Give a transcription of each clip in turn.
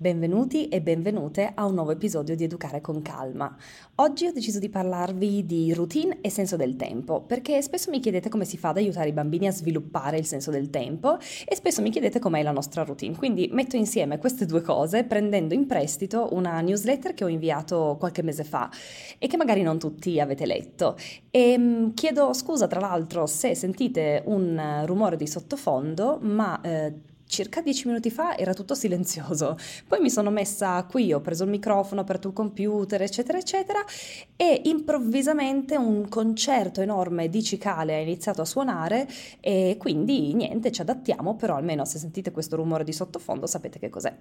Benvenuti e benvenute a un nuovo episodio di Educare con Calma. Oggi ho deciso di parlarvi di routine e senso del tempo, perché spesso mi chiedete come si fa ad aiutare i bambini a sviluppare il senso del tempo e spesso mi chiedete com'è la nostra routine. Quindi metto insieme queste due cose prendendo in prestito una newsletter che ho inviato qualche mese fa e che magari non tutti avete letto. E mm, chiedo scusa tra l'altro se sentite un rumore di sottofondo, ma eh, circa dieci minuti fa era tutto silenzioso. Poi mi sono messa qui, ho preso il microfono, ho aperto il computer, eccetera, eccetera, e improvvisamente un concerto enorme di cicale ha iniziato a suonare e quindi niente, ci adattiamo, però almeno se sentite questo rumore di sottofondo sapete che cos'è.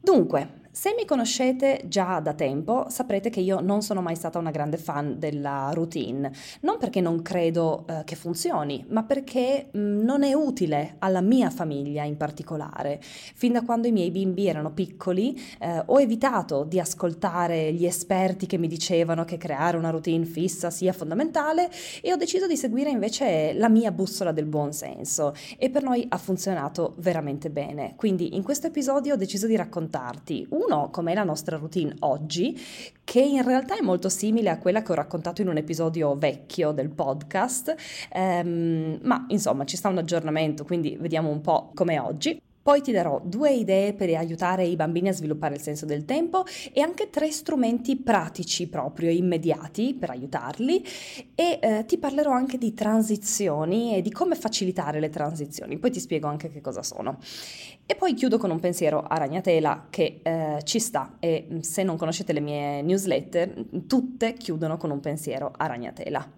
Dunque, se mi conoscete già da tempo, saprete che io non sono mai stata una grande fan della routine, non perché non credo eh, che funzioni, ma perché mh, mm, non è utile alla mia famiglia in particolare. Fin da quando i miei bimbi erano piccoli, eh, ho evitato di ascoltare gli esperti che mi dicevano che creare una routine fissa sia fondamentale e ho deciso di seguire invece la mia bussola del buon senso e per noi ha funzionato veramente bene. Quindi in questo episodio ho deciso di raccontarti un uno, com'è la nostra routine oggi, che in realtà è molto simile a quella che ho raccontato in un episodio vecchio del podcast, ehm, ma insomma ci sta un aggiornamento, quindi vediamo un po' com'è oggi. Poi ti darò due idee per aiutare i bambini a sviluppare il senso del tempo e anche tre strumenti pratici proprio immediati per aiutarli e eh, ti parlerò anche di transizioni e di come facilitare le transizioni. Poi ti spiego anche che cosa sono. E poi chiudo con un pensiero a ragnatela che eh, ci sta e mm, se non conoscete le mie newsletter, tutte chiudono con un pensiero a ragnatela.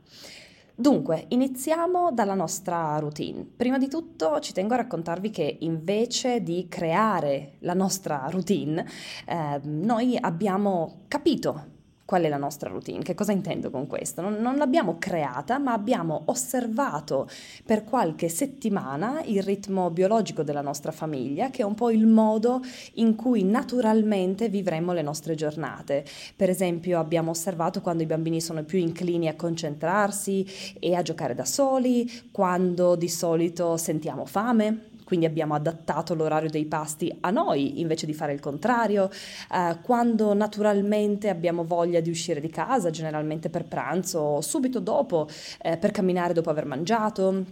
Dunque, iniziamo dalla nostra routine. Prima di tutto ci tengo a raccontarvi che invece di creare la nostra routine, eh, noi abbiamo capito qual è la nostra routine? Che cosa intendo con questo? Non, non, l'abbiamo creata, ma abbiamo osservato per qualche settimana il ritmo biologico della nostra famiglia, che è un po' il modo in cui naturalmente vivremmo le nostre giornate. Per esempio, abbiamo osservato quando i bambini sono più inclini a concentrarsi e a giocare da soli, quando di solito sentiamo fame, quindi abbiamo adattato l'orario dei pasti a noi invece di fare il contrario, eh, quando naturalmente abbiamo voglia di uscire di casa, generalmente per pranzo o subito dopo, eh, per camminare dopo aver mangiato.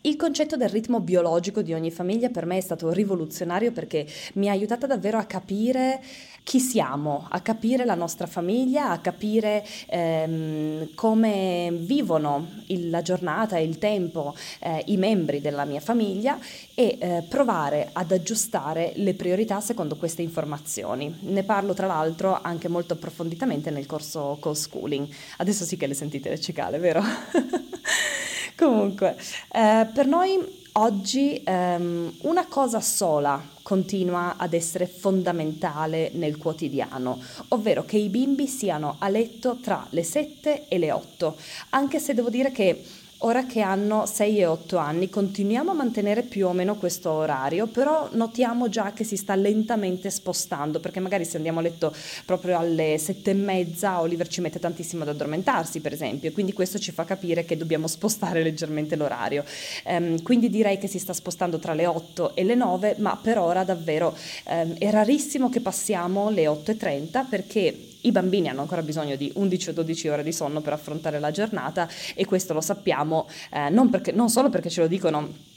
Il concetto del ritmo biologico di ogni famiglia per me è stato rivoluzionario perché mi ha aiutata davvero a capire chi siamo, a capire la nostra famiglia, a capire ehm, come vivono il, la giornata e il tempo eh, i membri della mia famiglia e eh, provare ad aggiustare le priorità secondo queste informazioni. Ne parlo tra l'altro anche molto approfonditamente nel corso co-schooling. Adesso sì che le sentite le cicale, vero? Comunque, eh, per noi oggi ehm, una cosa sola continua ad essere fondamentale nel quotidiano, ovvero che i bimbi siano a letto tra le 7 e le 8, anche se devo dire che ora che hanno 6 e 8 anni continuiamo a mantenere più o meno questo orario, però notiamo già che si sta lentamente spostando, perché magari se andiamo a letto proprio alle 7 e mezza, Oliver ci mette tantissimo ad addormentarsi, per esempio, quindi questo ci fa capire che dobbiamo spostare leggermente l'orario. Um, quindi direi che si sta spostando tra le 8 e le 9, ma per ora davvero um, è rarissimo che passiamo le 8 e 30 perché i bambini hanno ancora bisogno di 11 o 12 ore di sonno per affrontare la giornata e questo lo sappiamo eh, non, perché, non solo perché ce lo dicono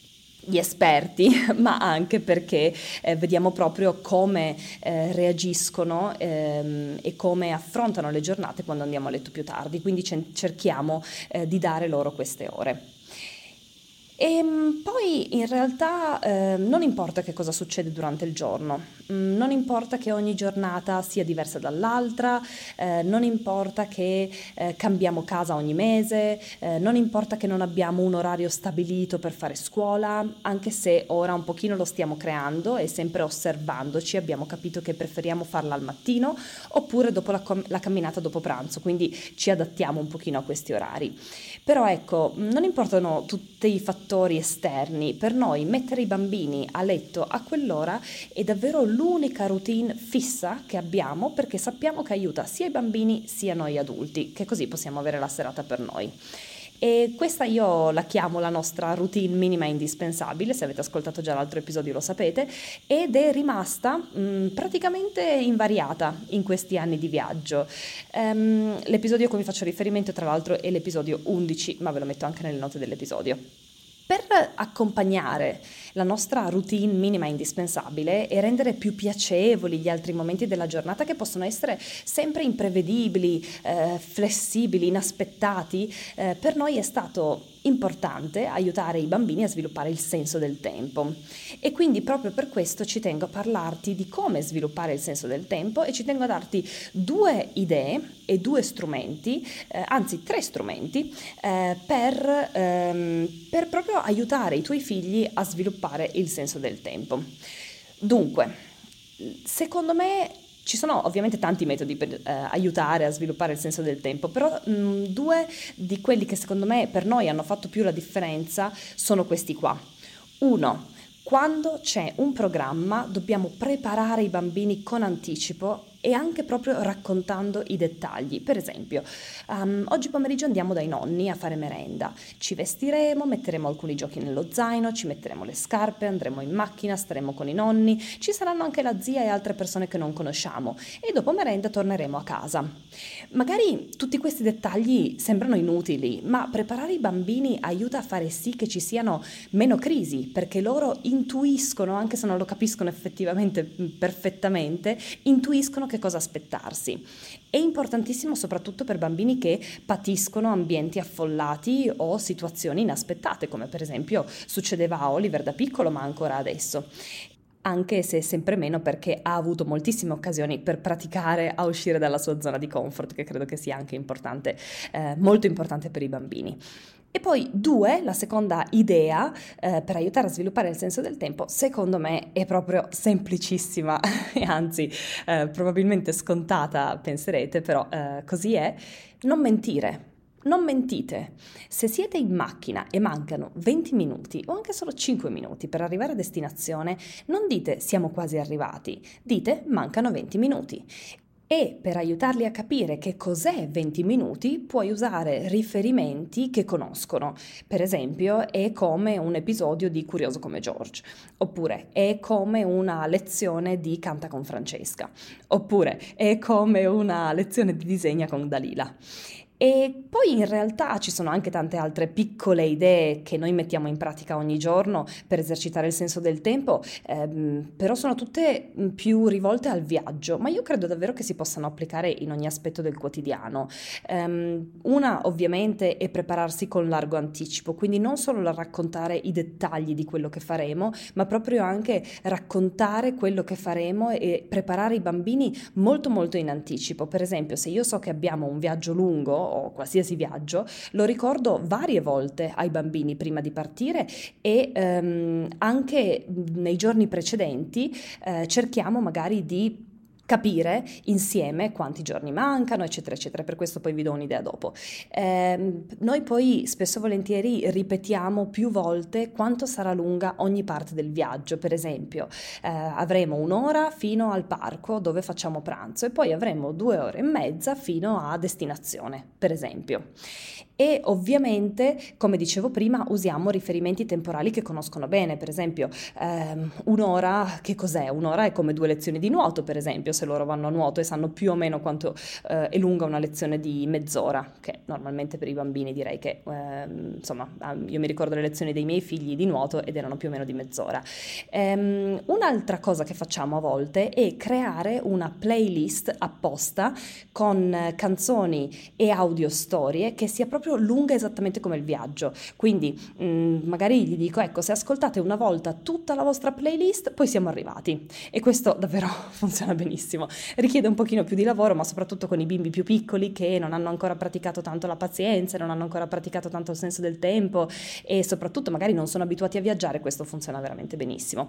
gli esperti, ma anche perché eh, vediamo proprio come eh, reagiscono ehm, e come affrontano le giornate quando andiamo a letto più tardi, quindi cerchiamo eh, di dare loro queste ore. E ehm, poi in realtà eh, non importa che cosa succede durante il giorno, non importa che ogni giornata sia diversa dall'altra, eh, non importa che eh, cambiamo casa ogni mese, eh, non importa che non abbiamo un orario stabilito per fare scuola, anche se ora un pochino lo stiamo creando e sempre osservandoci abbiamo capito che preferiamo farla al mattino oppure dopo la, com- la camminata dopo pranzo, quindi ci adattiamo un pochino a questi orari. Però ecco, non importano tutti i fattori esterni, per noi mettere i bambini a letto a quell'ora è davvero l'unica routine fissa che abbiamo perché sappiamo che aiuta sia i bambini sia noi adulti, che così possiamo avere la serata per noi. E questa io la chiamo la nostra routine minima indispensabile, se avete ascoltato già l'altro episodio lo sapete, ed è rimasta mh, mm, praticamente invariata in questi anni di viaggio. Um, l'episodio a cui vi faccio riferimento tra l'altro è l'episodio 11, ma ve lo metto anche nelle note dell'episodio. Per accompagnare la nostra routine minima indispensabile e rendere più piacevoli gli altri momenti della giornata che possono essere sempre imprevedibili, eh, flessibili, inaspettati, eh, per noi è stato importante aiutare i bambini a sviluppare il senso del tempo. E quindi proprio per questo ci tengo a parlarti di come sviluppare il senso del tempo e ci tengo a darti due idee e due strumenti, eh, anzi tre strumenti, eh, per, ehm, per proprio aiutare i tuoi figli a sviluppare il senso del tempo. Dunque, secondo me ci sono ovviamente tanti metodi per eh, aiutare a sviluppare il senso del tempo, però mh, due di quelli che secondo me per noi hanno fatto più la differenza sono questi qua. Uno, quando c'è un programma dobbiamo preparare i bambini con anticipo e anche proprio raccontando i dettagli. Per esempio, um, oggi pomeriggio andiamo dai nonni a fare merenda, ci vestiremo, metteremo alcuni giochi nello zaino, ci metteremo le scarpe, andremo in macchina, staremo con i nonni, ci saranno anche la zia e altre persone che non conosciamo e dopo merenda torneremo a casa. Magari tutti questi dettagli sembrano inutili, ma preparare i bambini aiuta a fare sì che ci siano meno crisi, perché loro intuiscono, anche se non lo capiscono effettivamente perfettamente, intuiscono che cosa aspettarsi. È importantissimo soprattutto per bambini che patiscono ambienti affollati o situazioni inaspettate, come per esempio succedeva a Oliver da piccolo, ma ancora adesso anche se sempre meno perché ha avuto moltissime occasioni per praticare a uscire dalla sua zona di comfort, che credo che sia anche importante, eh, molto importante per i bambini. E poi due, la seconda idea eh, per aiutare a sviluppare il senso del tempo, secondo me è proprio semplicissima e anzi eh, probabilmente scontata, penserete, però eh, così è, non mentire. Non mentite. Se siete in macchina e mancano 20 minuti o anche solo 5 minuti per arrivare a destinazione, non dite siamo quasi arrivati, dite mancano 20 minuti. E per aiutarli a capire che cos'è 20 minuti puoi usare riferimenti che conoscono. Per esempio, è come un episodio di Curioso come George, oppure è come una lezione di Canta con Francesca, oppure è come una lezione di disegna con Dalila. E poi in realtà ci sono anche tante altre piccole idee che noi mettiamo in pratica ogni giorno per esercitare il senso del tempo, ehm, però sono tutte mm, più rivolte al viaggio, ma io credo davvero che si possano applicare in ogni aspetto del quotidiano. Um, una ovviamente è prepararsi con largo anticipo, quindi non solo raccontare i dettagli di quello che faremo, ma proprio anche raccontare quello che faremo e preparare i bambini molto molto in anticipo. Per esempio, se io so che abbiamo un viaggio lungo, o qualsiasi viaggio, lo ricordo varie volte ai bambini prima di partire e ehm, anche nei giorni precedenti eh, cerchiamo magari di capire insieme quanti giorni mancano, eccetera, eccetera. Per questo poi vi do un'idea dopo. Eh, noi poi spesso e volentieri ripetiamo più volte quanto sarà lunga ogni parte del viaggio. Per esempio, eh, avremo un'ora fino al parco dove facciamo pranzo e poi avremo due ore e mezza fino a destinazione, per esempio e ovviamente, come dicevo prima, usiamo riferimenti temporali che conoscono bene, per esempio ehm, un'ora, che cos'è? Un'ora è come due lezioni di nuoto, per esempio, se loro vanno a nuoto e sanno più o meno quanto eh, è lunga una lezione di mezz'ora, che normalmente per i bambini direi che, ehm, insomma, io mi ricordo le lezioni dei miei figli di nuoto ed erano più o meno di mezz'ora. Ehm, un'altra cosa che facciamo a volte è creare una playlist apposta con canzoni e audio storie che sia proprio proprio lunga esattamente come il viaggio. Quindi mh, mm, magari gli dico, ecco, se ascoltate una volta tutta la vostra playlist, poi siamo arrivati. E questo davvero funziona benissimo. Richiede un pochino più di lavoro, ma soprattutto con i bimbi più piccoli che non hanno ancora praticato tanto la pazienza, non hanno ancora praticato tanto il senso del tempo e soprattutto magari non sono abituati a viaggiare, questo funziona veramente benissimo.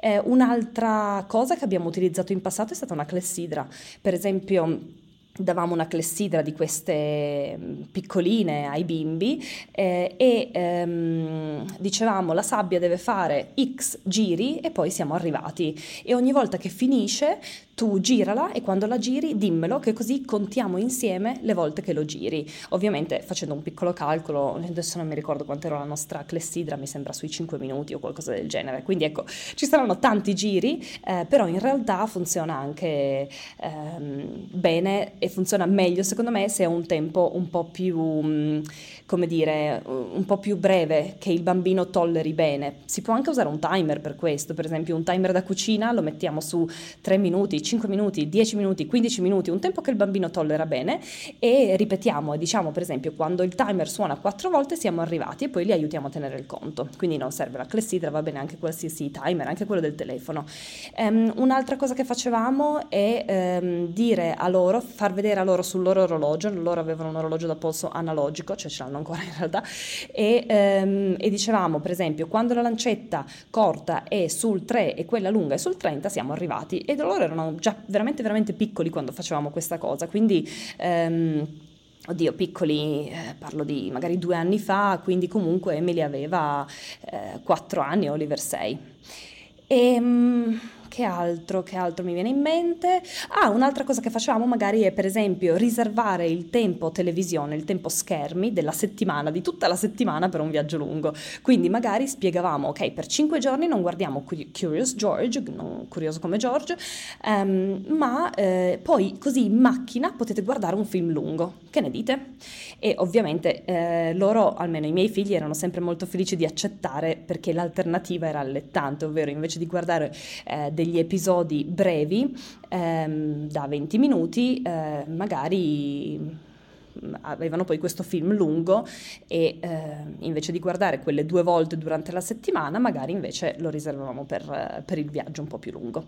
Eh, un'altra cosa che abbiamo utilizzato in passato è stata una clessidra. Per esempio, davamo una clessidra di queste mm, piccoline ai bimbi eh, e ehm, dicevamo la sabbia deve fare x giri e poi siamo arrivati e ogni volta che finisce tu girala e quando la giri dimmelo che così contiamo insieme le volte che lo giri. Ovviamente facendo un piccolo calcolo, adesso non mi ricordo quanto era la nostra clessidra, mi sembra sui 5 minuti o qualcosa del genere. Quindi ecco, ci saranno tanti giri, eh, però in realtà funziona anche ehm, bene e funziona meglio secondo me se è un tempo un po' più, mm, come dire, un po' più breve che il bambino tolleri bene. Si può anche usare un timer per questo, per esempio un timer da cucina lo mettiamo su 3 minuti, 5 minuti, 10 minuti, 15 minuti, un tempo che il bambino tollera bene e ripetiamo e diciamo per esempio quando il timer suona 4 volte siamo arrivati e poi li aiutiamo a tenere il conto. Quindi non serve la clessidra, va bene anche qualsiasi timer, anche quello del telefono. Um, un'altra cosa che facevamo è um, dire a loro, far vedere a loro sul loro orologio, loro avevano un orologio da polso analogico, cioè ce l'hanno ancora in realtà, e, um, e dicevamo per esempio quando la lancetta corta è sul 3 e quella lunga è sul 30 siamo arrivati. E loro erano già veramente veramente piccoli quando facevamo questa cosa, quindi... Um, Oddio, piccoli, eh, parlo di magari due anni fa, quindi comunque Emily aveva eh, 4 anni, Oliver 6. E, um, che altro, che altro mi viene in mente? Ah, un'altra cosa che facevamo magari è per esempio riservare il tempo televisione, il tempo schermi della settimana, di tutta la settimana per un viaggio lungo. Quindi magari spiegavamo, ok, per cinque giorni non guardiamo Curious George, non curioso come George, um, ma eh, poi così in macchina potete guardare un film lungo. Che ne dite? E ovviamente eh, loro, almeno i miei figli, erano sempre molto felici di accettare perché l'alternativa era allettante, ovvero invece di guardare eh, degli degli episodi brevi ehm, da 20 minuti, eh, magari mm, avevano poi questo film lungo e eh, invece di guardare quelle due volte durante la settimana, magari invece lo riservavamo per, per il viaggio un po' più lungo.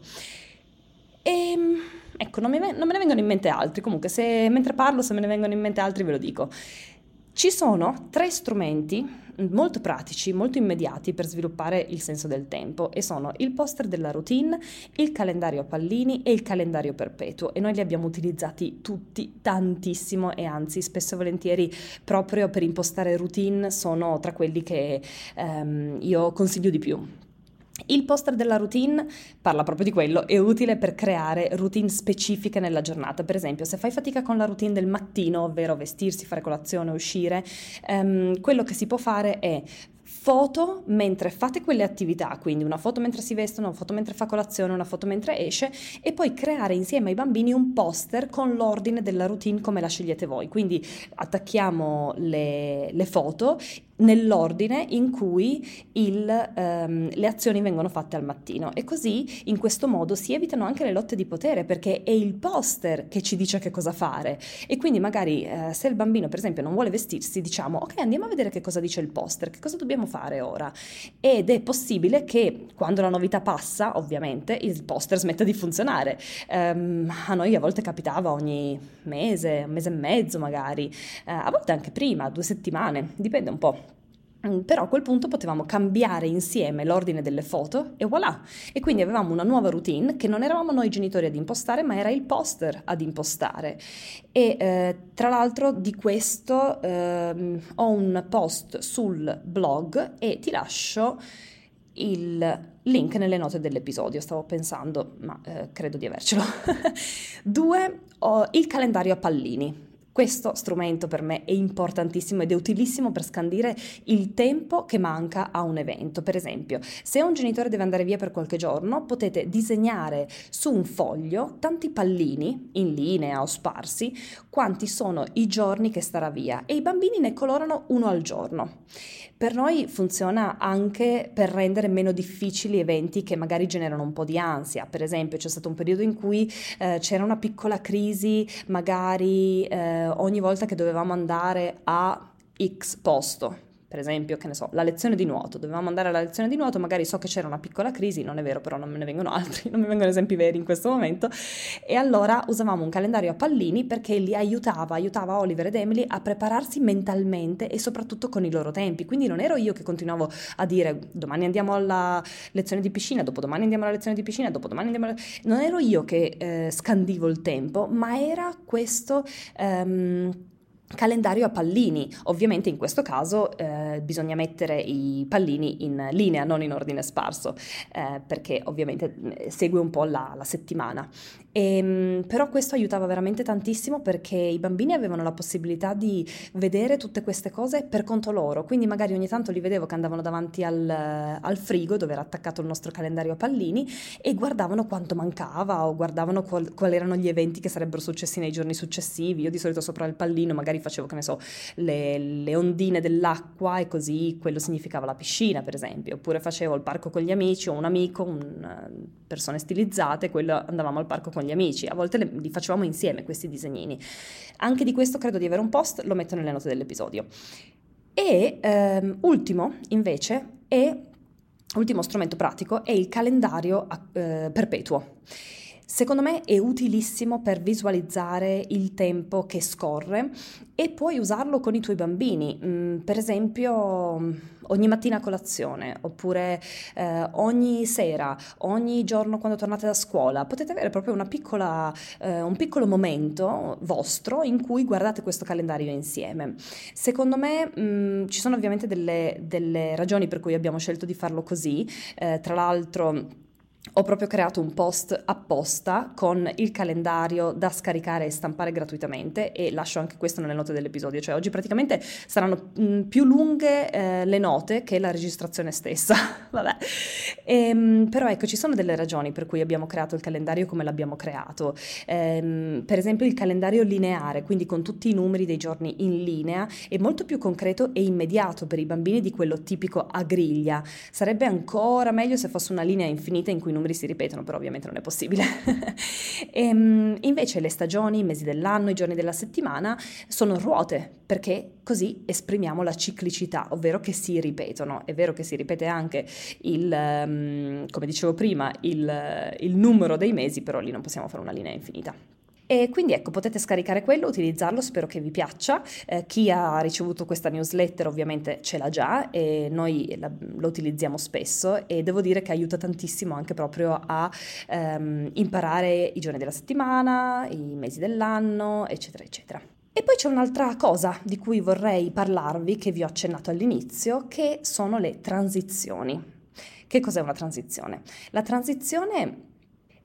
E ehm, ecco, non, mi, non, me ne vengono in mente altri, comunque se mentre parlo, se me ne vengono in mente altri ve lo dico. Ci sono tre strumenti molto pratici, molto immediati per sviluppare il senso del tempo e sono il poster della routine, il calendario a pallini e il calendario perpetuo e noi li abbiamo utilizzati tutti tantissimo e anzi spesso e volentieri proprio per impostare routine sono tra quelli che ehm, io consiglio di più il poster della routine parla proprio di quello, è utile per creare routine specifiche nella giornata. Per esempio, se fai fatica con la routine del mattino, ovvero vestirsi, fare colazione, uscire, ehm, quello che si può fare è foto mentre fate quelle attività, quindi una foto mentre si vestono, una foto mentre fa colazione, una foto mentre esce e poi creare insieme ai bambini un poster con l'ordine della routine come la scegliete voi. Quindi attacchiamo le, le foto nell'ordine in cui il, um, le azioni vengono fatte al mattino. E così in questo modo si evitano anche le lotte di potere perché è il poster che ci dice che cosa fare. E quindi magari eh, se il bambino per esempio non vuole vestirsi diciamo ok andiamo a vedere che cosa dice il poster, che cosa dobbiamo fare ora? Ed è possibile che quando la novità passa ovviamente il poster smetta di funzionare. Um, a noi a volte capitava ogni mese, un mese e mezzo magari, uh, a volte anche prima, due settimane, dipende un po' però a quel punto potevamo cambiare insieme l'ordine delle foto e voilà! E quindi avevamo una nuova routine che non eravamo noi genitori ad impostare, ma era il poster ad impostare. E eh, tra l'altro di questo eh, ho un post sul blog e ti lascio il link nelle note dell'episodio, stavo pensando, ma eh, credo di avercelo. Due, ho il calendario a pallini. Questo strumento per me è importantissimo ed è utilissimo per scandire il tempo che manca a un evento. Per esempio, se un genitore deve andare via per qualche giorno, potete disegnare su un foglio tanti pallini in linea o sparsi, quanti sono i giorni che starà via e i bambini ne colorano uno al giorno. Per noi funziona anche per rendere meno difficili eventi che magari generano un po' di ansia. Per esempio, c'è stato un periodo in cui eh, c'era una piccola crisi, magari eh, ogni volta che dovevamo andare a X posto per esempio, che ne so, la lezione di nuoto, dovevamo andare alla lezione di nuoto, magari so che c'era una piccola crisi, non è vero, però non me ne vengono altri, non mi vengono esempi veri in questo momento, e allora usavamo un calendario a pallini perché li aiutava, aiutava Oliver ed Emily a prepararsi mentalmente e soprattutto con i loro tempi, quindi non ero io che continuavo a dire domani andiamo alla lezione di piscina, dopodomani andiamo alla lezione di piscina, dopodomani andiamo alla... Non ero io che eh, scandivo il tempo, ma era questo... Um, calendario a pallini. Ovviamente in questo caso eh, bisogna mettere i pallini in linea, non in ordine sparso, eh, perché ovviamente eh, segue un po' la, la settimana. E, ehm, però questo aiutava veramente tantissimo perché i bambini avevano la possibilità di vedere tutte queste cose per conto loro, quindi magari ogni tanto li vedevo che andavano davanti al, al frigo dove era attaccato il nostro calendario a pallini e guardavano quanto mancava o guardavano qual, quali erano gli eventi che sarebbero successi nei giorni successivi. Io di solito sopra il pallino magari facevo, che ne so, le, le ondine dell'acqua e così quello significava la piscina, per esempio, oppure facevo il parco con gli amici o un amico, un, persone stilizzate, quello andavamo al parco con gli amici, a volte li facevamo insieme questi disegnini. Anche di questo credo di avere un post, lo metto nelle note dell'episodio. E ehm, ultimo, invece, è, ultimo strumento pratico è il calendario eh, perpetuo. Secondo me è utilissimo per visualizzare il tempo che scorre e puoi usarlo con i tuoi bambini, mm, per esempio ogni mattina a colazione oppure eh, ogni sera, ogni giorno quando tornate da scuola. Potete avere proprio piccola, eh, un piccolo momento vostro in cui guardate questo calendario insieme. Secondo me mm, ci sono ovviamente delle, delle, ragioni per cui abbiamo scelto di farlo così, eh, tra l'altro ho proprio creato un post apposta con il calendario da scaricare e stampare gratuitamente e lascio anche questo nelle note dell'episodio, cioè oggi praticamente saranno mm, più lunghe eh, le note che la registrazione stessa, vabbè. Ehm, però ecco, ci sono delle ragioni per cui abbiamo creato il calendario come l'abbiamo creato. Ehm, per esempio il calendario lineare, quindi con tutti i numeri dei giorni in linea, è molto più concreto e immediato per i bambini di quello tipico a griglia. Sarebbe ancora meglio se fosse una linea infinita in cui i numeri si ripetono, però ovviamente non è possibile. e, ehm, invece le stagioni, i mesi dell'anno, i giorni della settimana sono ruote, perché così esprimiamo la ciclicità, ovvero che si ripetono. È vero che si ripete anche il, um, come dicevo prima, il, il numero dei mesi, però lì non possiamo fare una linea infinita. E quindi ecco, potete scaricare quello, utilizzarlo, spero che vi piaccia. Eh, chi ha ricevuto questa newsletter ovviamente ce l'ha già e noi la, lo utilizziamo spesso e devo dire che aiuta tantissimo anche proprio a ehm, imparare i giorni della settimana, i mesi dell'anno, eccetera, eccetera. E poi c'è un'altra cosa di cui vorrei parlarvi, che vi ho accennato all'inizio, che sono le transizioni. Che cos'è una transizione? La transizione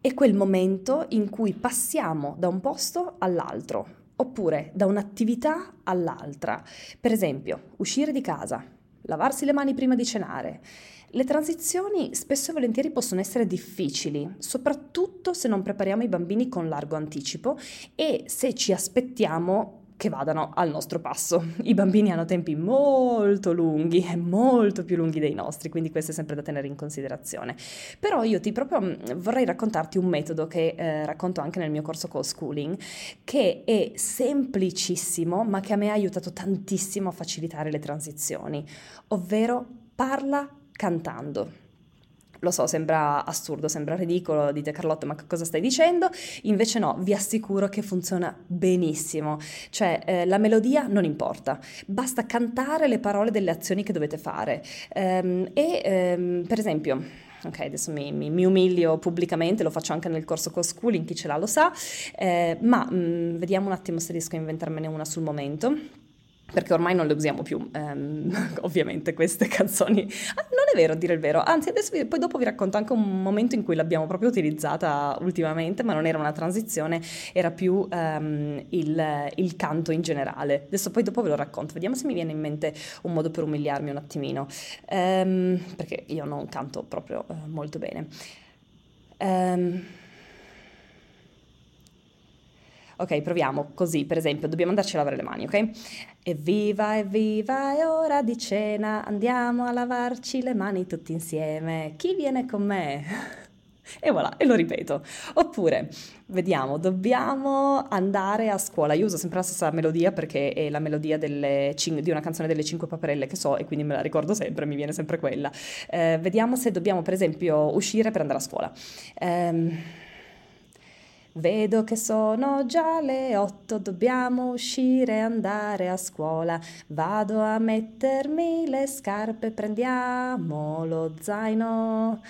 è quel momento in cui passiamo da un posto all'altro, oppure da un'attività all'altra. Per esempio, uscire di casa, lavarsi le mani prima di cenare. Le transizioni spesso e volentieri possono essere difficili, soprattutto se non prepariamo i bambini con largo anticipo e se ci aspettiamo che vadano al nostro passo. I bambini hanno tempi molto lunghi molto più lunghi dei nostri, quindi questo è sempre da tenere in considerazione. Però io ti proprio mm, vorrei raccontarti un metodo che eh, racconto anche nel mio corso co-schooling, che è semplicissimo, ma che a me ha aiutato tantissimo a facilitare le transizioni, ovvero parla cantando. Lo so, sembra assurdo, sembra ridicolo, dite Carlotta, ma cosa stai dicendo? Invece no, vi assicuro che funziona benissimo. Cioè, eh, la melodia non importa, basta cantare le parole delle azioni che dovete fare. Ehm, e, ehm, per esempio, ok, adesso mi, mi, mi, umilio pubblicamente, lo faccio anche nel corso co-schooling, chi ce l'ha lo sa, eh, ma mh, mm, vediamo un attimo se riesco a inventarmene una sul momento perché ormai non le usiamo più, ehm, ovviamente, queste canzoni. Ah, non è vero, a dire il vero, anzi adesso vi, poi dopo vi racconto anche un momento in cui l'abbiamo proprio utilizzata ultimamente, ma non era una transizione, era più ehm, il, il, canto in generale. Adesso poi dopo ve lo racconto, vediamo se mi viene in mente un modo per umiliarmi un attimino, ehm, perché io non canto proprio eh, molto bene. Ehm, Ok, proviamo così, per esempio, dobbiamo andarci a lavare le mani, ok? Evviva, evviva, è ora di cena, andiamo a lavarci le mani tutti insieme. Chi viene con me? E voilà, e lo ripeto. Oppure, vediamo, dobbiamo andare a scuola. Io uso sempre la stessa melodia perché è la melodia cin- di una canzone delle cinque paperelle che so e quindi me la ricordo sempre, mi viene sempre quella. Eh, vediamo se dobbiamo, per esempio, uscire per andare a scuola. Eh, Vedo che sono già le otto, dobbiamo uscire e andare a scuola. Vado a mettermi le scarpe, prendiamo lo zaino.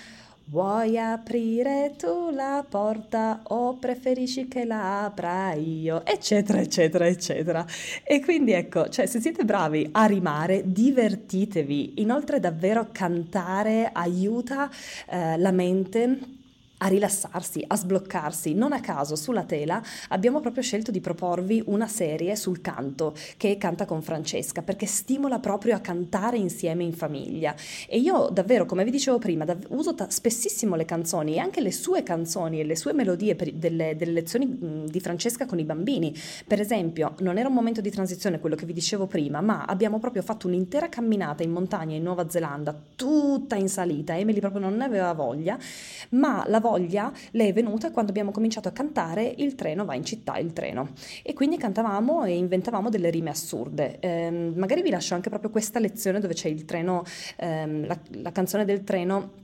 Vuoi aprire tu la porta o preferisci che la apra io? Eccetera, eccetera, eccetera. E quindi ecco, cioè se siete bravi a rimare, divertitevi. Inoltre davvero cantare aiuta eh, la mente a rilassarsi, a sbloccarsi. Non a caso sulla tela abbiamo proprio scelto di proporvi una serie sul canto che canta con Francesca perché stimola proprio a cantare insieme in famiglia. E io davvero, come vi dicevo prima, dav- uso ta- spessissimo le canzoni e anche le sue canzoni e le sue melodie per, delle, delle, lezioni mh, di Francesca con i bambini. Per esempio, non era un momento di transizione quello che vi dicevo prima, ma abbiamo proprio fatto un'intera camminata in montagna in Nuova Zelanda, tutta in salita. Emily proprio non ne aveva voglia, ma la voglia le è venuta quando abbiamo cominciato a cantare Il treno va in città, il treno. E quindi cantavamo e inventavamo delle rime assurde. Eh, magari vi lascio anche proprio questa lezione dove c'è il treno, ehm, la, la canzone del treno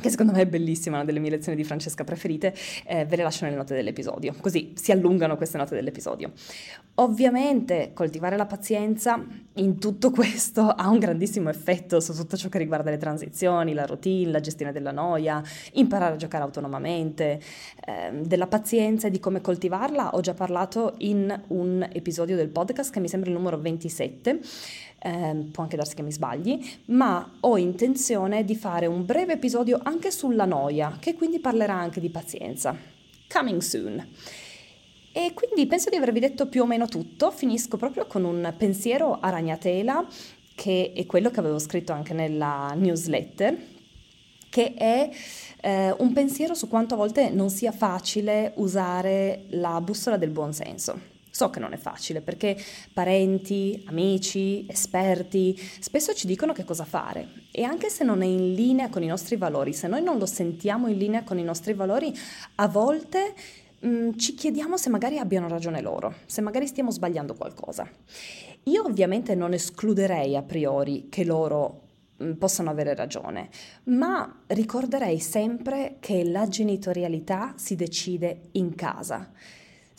che secondo me è bellissima, una delle mie lezioni di Francesca preferite, eh, ve le lascio nelle note dell'episodio, così si allungano queste note dell'episodio. Ovviamente coltivare la pazienza in tutto questo ha un grandissimo effetto su tutto ciò che riguarda le transizioni, la routine, la gestione della noia, imparare a giocare autonomamente. Eh, della pazienza e di come coltivarla ho già parlato in un episodio del podcast che mi sembra il numero 27 eh, può anche darsi che mi sbagli, ma ho intenzione di fare un breve episodio anche sulla noia, che quindi parlerà anche di pazienza. Coming soon. E quindi penso di avervi detto più o meno tutto, finisco proprio con un pensiero a ragnatela, che è quello che avevo scritto anche nella newsletter, che è eh, un pensiero su quanto a volte non sia facile usare la bussola del buonsenso. So che non è facile perché parenti, amici, esperti spesso ci dicono che cosa fare e anche se non è in linea con i nostri valori, se noi non lo sentiamo in linea con i nostri valori, a volte mh, mm, ci chiediamo se magari abbiano ragione loro, se magari stiamo sbagliando qualcosa. Io ovviamente non escluderei a priori che loro mm, possano avere ragione, ma ricorderei sempre che la genitorialità si decide in casa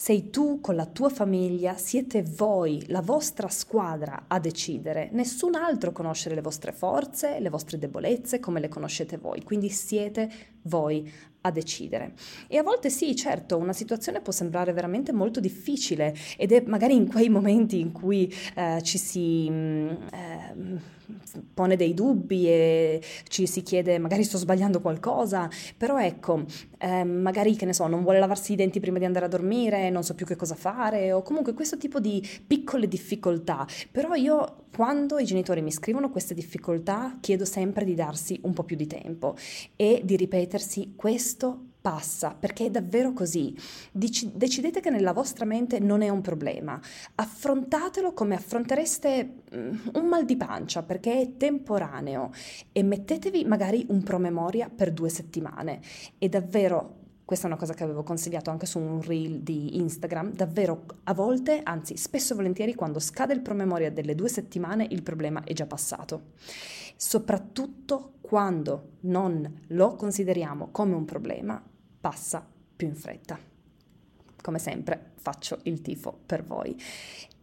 sei tu con la tua famiglia, siete voi, la vostra squadra a decidere. Nessun altro conosce le vostre forze, le vostre debolezze come le conoscete voi, quindi siete voi a decidere. E a volte sì, certo, una situazione può sembrare veramente molto difficile ed è magari in quei momenti in cui eh, ci si... Mm, eh, pone dei dubbi e ci si chiede magari sto sbagliando qualcosa, però ecco, eh, magari che ne so, non vuole lavarsi i denti prima di andare a dormire, non so più che cosa fare o comunque questo tipo di piccole difficoltà. Però io quando i genitori mi scrivono queste difficoltà chiedo sempre di darsi un po' più di tempo e di ripetersi questo passa, perché è davvero così. Dici, decidete che nella vostra mente non è un problema, affrontatelo come affrontereste mm, un mal di pancia, perché è temporaneo e mettetevi magari un promemoria per due settimane. E davvero questa è una cosa che avevo consigliato anche su un reel di Instagram, davvero a volte, anzi spesso e volentieri quando scade il promemoria delle due settimane il problema è già passato. Soprattutto quando non lo consideriamo come un problema, passa più in fretta. Come sempre faccio il tifo per voi.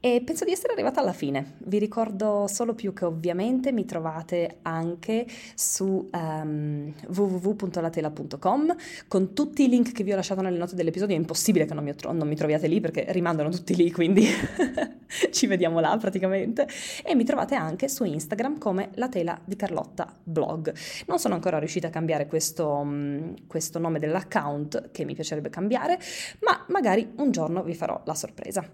E penso di essere arrivata alla fine. Vi ricordo solo più che ovviamente mi trovate anche su um, www.latela.com con tutti i link che vi ho lasciato nelle note dell'episodio. È impossibile che non mi, tro- non mi troviate lì perché rimandano tutti lì, quindi ci vediamo là praticamente. E mi trovate anche su Instagram come La Tela di Carlotta Blog. Non sono ancora riuscita a cambiare questo, um, questo nome dell'account che mi piacerebbe cambiare, ma magari un giorno vi farò la sorpresa.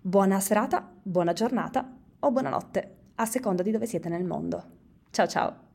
Buona serata, buona giornata o buonanotte, a seconda di dove siete nel mondo. Ciao ciao!